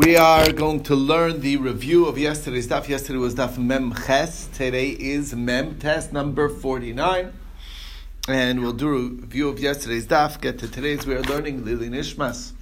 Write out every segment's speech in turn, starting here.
We are going to learn the review of yesterday's daf. Yesterday was daf Mem Ches. Today is Mem Tes number 49. And we'll do a review of yesterday's daf. Get to today's. We are learning Lili Nishmas,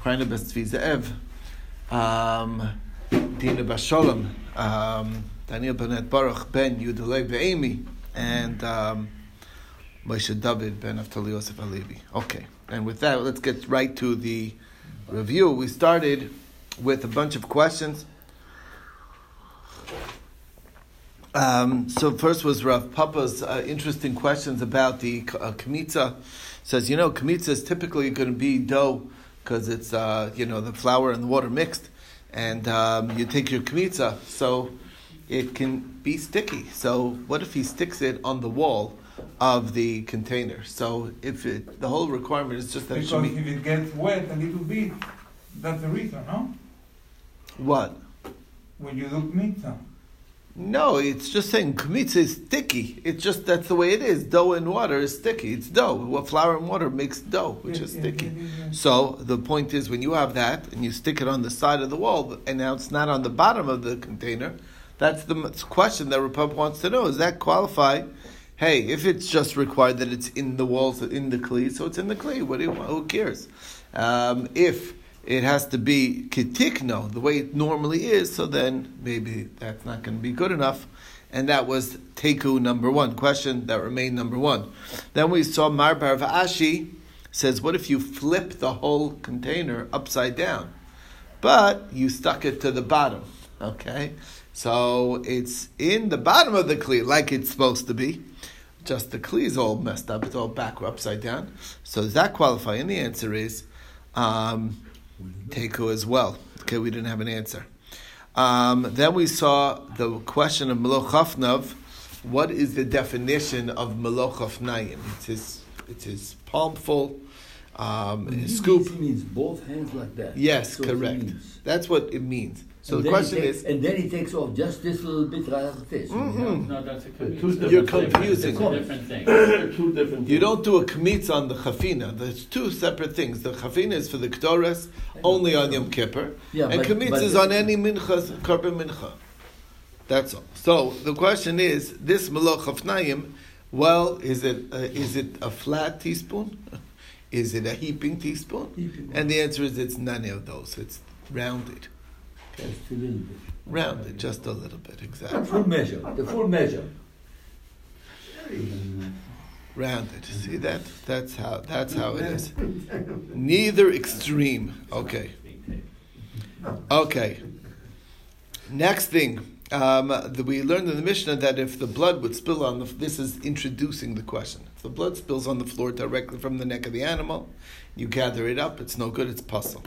Kraina Bestvizeev, um, Dina Basholem, um, Daniel Benet Baruch Ben Yudalei Be'emi, and um, Moshe David Ben Naftali Yosef Alevi. Okay. And with that, let's get right to the review. We started with a bunch of questions. Um, so first was Rav Papa's uh, interesting questions about the uh, kamitza. Says you know kamitza is typically going to be dough because it's uh, you know the flour and the water mixed, and um, you take your kamitza, so it can be sticky. So what if he sticks it on the wall? Of the container. So if it, the whole requirement is just that because it should be if it gets wet a little bit, that's the reason, no? what? When you do pizza. No, it's just saying kamitza is sticky. It's just that's the way it is. Dough and water is sticky. It's dough. Well, flour and water makes dough, which Yeah, is yeah, sticky. yeah. So the point is, when you have that and you stick it on the side of the wall, and now it's not on the bottom of the container, that's the question that Republic wants to know: Does that qualify? Hey, if it's just required that it's in the walls, in the kli, so it's in the kli. What do you, want? who cares? Um, if it has to be kitikno, the way it normally is, so then maybe that's not going to be good enough. And that was teku number one question that remained number one. Then we saw Mar bar Rav Ashi says, what if you flip the whole container upside down, but you stuck it to the bottom? Okay, so it's in the bottom of the kli like it's supposed to be. Just the kli is all messed up; it's all back upside down. So does that qualify? And the answer is um, teku as well. Okay, we didn't have an answer. Um, then we saw the question of Melochafnav. What is the definition of Melochafnayim? It's his, it's his palmful, um, his scoop. means, both hands like that. Yes, That's correct. That's what it means. So And the then he question takes- is, and then he takes off just this little bit right after this. Mhm. No, that's a Two You're confusing. It's a different thing. Two different. Things. you don't do a kamitz on the chafina. There's two separate things. The chafina is for the ktoras, only on Yom Kippur, Yeah, and but- kamitz but- is on any mincha, korban mincha. That's all. So the question is, this meloch of well, is it uh, is it a flat teaspoon? Is it a heaping teaspoon? Heaping. And the answer is it's none of those. It's rounded, Just a little bit. rounded just a little bit, exactly. The exactly. full measure. The full measure. Rounded. See that? That's how. That's how it is. Neither extreme. Okay. Okay. Next thing, um, the, we learned in the Mishnah that if the blood would spill on the, this is introducing the question. If the blood spills on the floor directly from the neck of the animal, you gather it up. It's no good. It's pasul.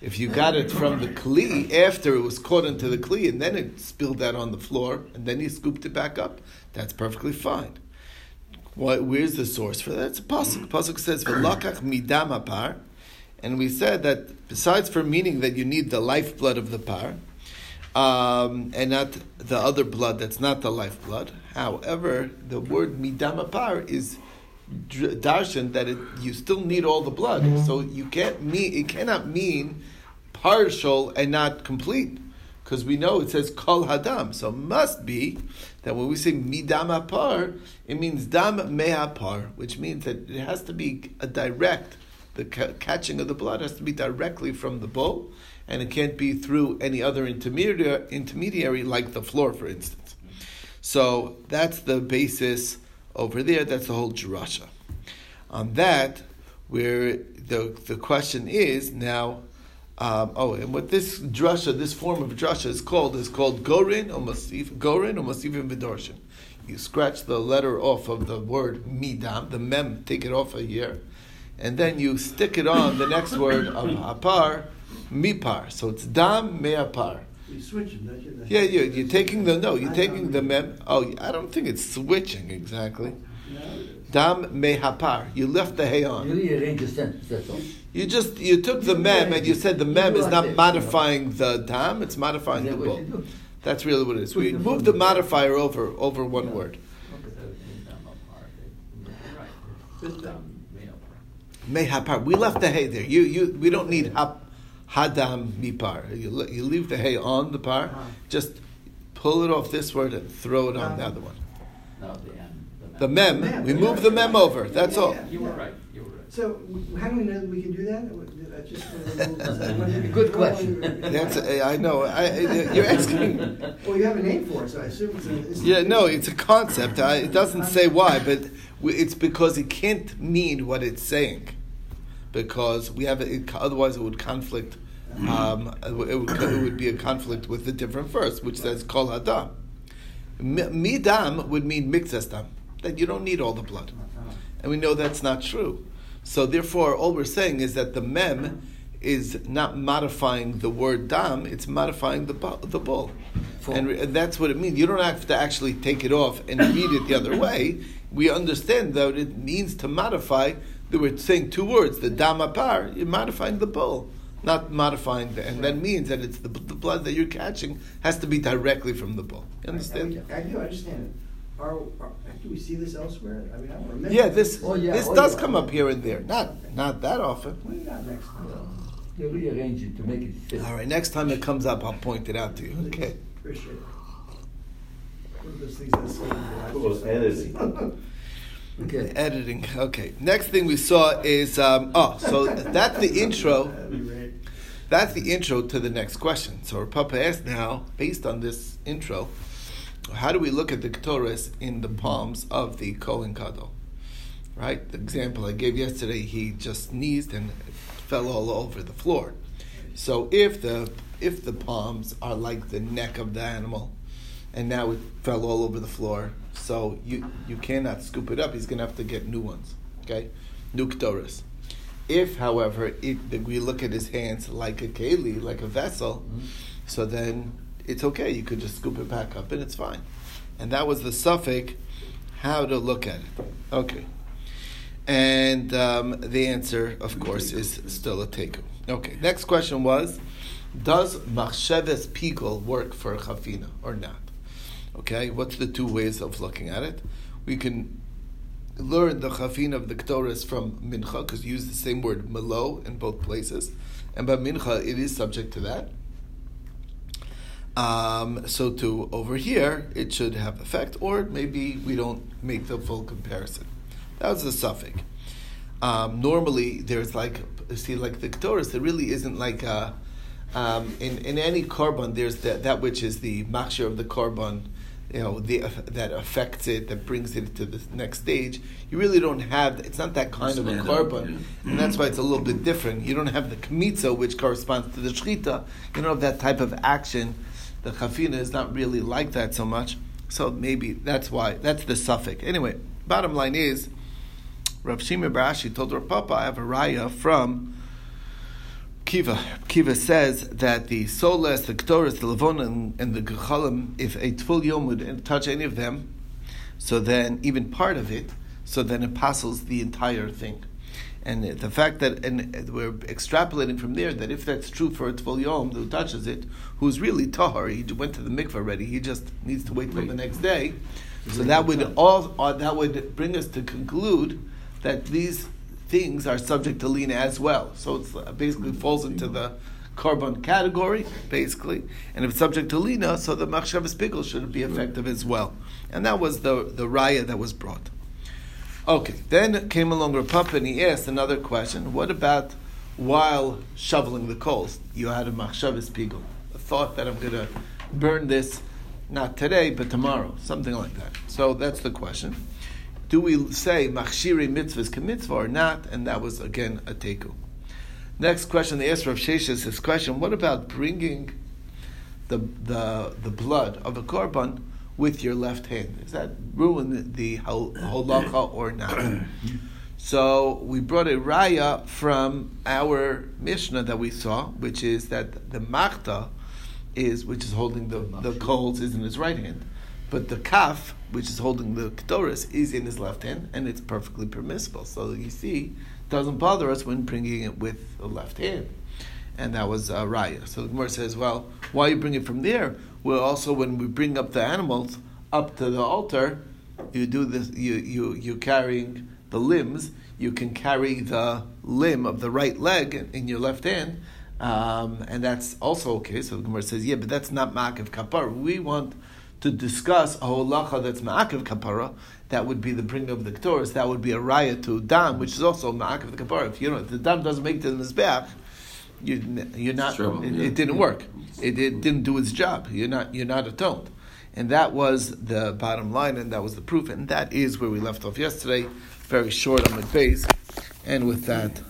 If you got it from the kli after it was caught into the kli and then it spilled out on the floor and then you scooped it back up, that's perfectly fine. Why, where's the source for that? It's a pasuk. Pasuk says v'lakach midam apar, and we said that besides for meaning that you need the lifeblood of the par, um, and not the other blood that's not the lifeblood. However, the word midam apar is darshan that it, you still need all the blood, so you can't mean it cannot mean partial and not complete. Because we know it says kol hadam, so it must be that when we say midam apar, it means dam mehapar, which means that it has to be a direct. The ca- catching of the blood has to be directly from the bowl, and it can't be through any other intermediary, intermediary like the floor, for instance. So that's the basis over there. That's the whole drasha. On that, where the the question is now. Um, oh, and what this drasha, this form of drasha is called, is called gorin or masif, gorin or masifim v'dorshin. You scratch the letter off of the word midam, the mem, take it off a here, and then you stick it on the next word of apar, mipar. So it's dam me'apar. You switch them, don't you? Yeah, you, you're taking the, no, you're taking the mem, oh, I don't think it's switching exactly. Dam mehapar. You left the hay on. You rearrange the sentence, that's all. You just you took the mem and you said the mem is not modifying the dam; it's modifying the that what bull. That's really what it is. We moved the modifier over over one word. Mehapar. We left the hay there. You you we don't need hap hadam mipar. You, you leave the hay on the par, Uh-huh. just pull it off this word and throw it on the other one. No, the M. The mem, Mem, we move the mem over. That's all. You were right, you were right. So, how do we know that we can do that? Or just wanna know- is that what you- Good question. That's I know. I, I- you're asking. Well, you have a name for it, so I assume it's a. it's a- Yeah, no, it's a concept. I, it doesn't say why, but it's because it can't mean what it's saying. Because we have it, otherwise it would conflict. Um, it, would, it would be a conflict with the different verse, which says kol hadam. Midam would mean mixestam, that you don't need all the blood, and we know that's not true. So therefore, all we're saying is that the mem is not modifying the word dam; it's modifying the bu- the bull, and, re- and that's what it means. You don't have to actually take it off and read it the other way. We understand that it means to modify. That we're saying two words: the dam apar. You're modifying the bull, not modifying the, and that means that it's the, the blood that you're catching has to be directly from the bull. You understand? I, I do understand it. Are, are, do we see this elsewhere? I mean, I don't remember. Yeah, this Oh, yeah, this oh, does yeah. come up here and there. Not not that often. What do you got next? You rearrange it to make it fit. All right, next time it comes up, I'll point it out to you. Okay. Appreciate it. One of those things that say. Cool, Okay. Editing. Okay. Next thing we saw is um, oh, so that's the intro. That's the intro to the next question. So Papa asked now, based on this intro, how do we look at the Ketores in the palms of the Kohen? Right? The example I gave yesterday, he just sneezed and fell all over the floor. So if the if the palms are like the neck of the animal, and now it fell all over the floor, so you you cannot scoop it up. He's going to have to get new ones. Okay, new Ketores. If, however, it, we look at his hands like a keli, like a vessel, so then it's okay. You could just scoop it back up and it's fine. And that was the safek, how to look at it. Okay. And um, the answer, of course, is still a teku. Okay. Next question was, does machsheves pigol work for chafina or not? Okay. What's the two ways of looking at it? We can learn the chafin of the Ketores from Mincha, because you use the same word malo in both places. And by Mincha, it is subject to that. Um, so to over here, it should have effect, or maybe we don't make the full comparison. That was the safek. Um, normally, there's like, see, like the Ketores, there really isn't like a, um, in, in any korban, there's that, that which is the machshir of the korban, you know, the, that affects it, that brings it to the next stage. You really don't have, it's not that kind of a korban yeah. And that's why it's a little bit different. You don't have the kmitza, which corresponds to the shechita. You don't have that type of action. The chafina is not really like that so much. So maybe that's why, that's the safek. Anyway, bottom line is, Rav Shimi bar Ashi told Rav Papa, I have a raya from Kiva. Kiva says that the solas, the ktoras, the levon, and, and the gechalim, if a tful yom would touch any of them, so then even part of it, so then it passes the entire thing. And the fact that, and we're extrapolating from there, that if that's true for a tful yom who touches it, who's really tahar, he went to the mikveh already, he just needs to wait till the next day. So that would all, uh, that would bring us to conclude that these things are subject to lina as well. So it's uh, basically falls into the korban category, basically. And if it's subject to lina, so the machshavas pigol should be effective as well. And that was the, the raya that was brought. Okay, then came along Rav Papa and he asked another question. What about while shoveling the coals? You had a machshavas pigol, a thought that I'm going to burn this not today, but tomorrow, something like that. So that's the question. Do we say machshiri mitzvahs kamitzvah or not? And that was again a teku. Next question, the answer of Sheshes his question: What about bringing the the the blood of a korban with your left hand? Does that ruin the hol- holacha or not? So we brought a raya from our Mishnah that we saw, which is that the machta is which is holding the, the coals is in his right hand, but the kaf, which is holding the ketoris, is in his left hand, and it's perfectly permissible. So you see, doesn't bother us when bringing it with the left hand, and that was uh, raya. So the Gemara says, well, why you bring it from there? Well, also when we bring up the animals up to the altar, you do this. You you you carrying the limbs. You can carry the limb of the right leg in, your left hand Um, and that's also okay. So the Gemara says, yeah, but that's not ma'akev kapara. We want to discuss a holacha that's ma'akev kapara. That would be the bringing of the ktoris. That would be a raya to dam, which is also ma'akev the kapara. If you know if the dam doesn't make the mizbeach, you, you're not. Trouble, it, yeah. it didn't work. It, it didn't do its job. You're not. You're not atoned. And that was the bottom line, and that was the proof, and that is where we left off yesterday. Very short on the base, and with that.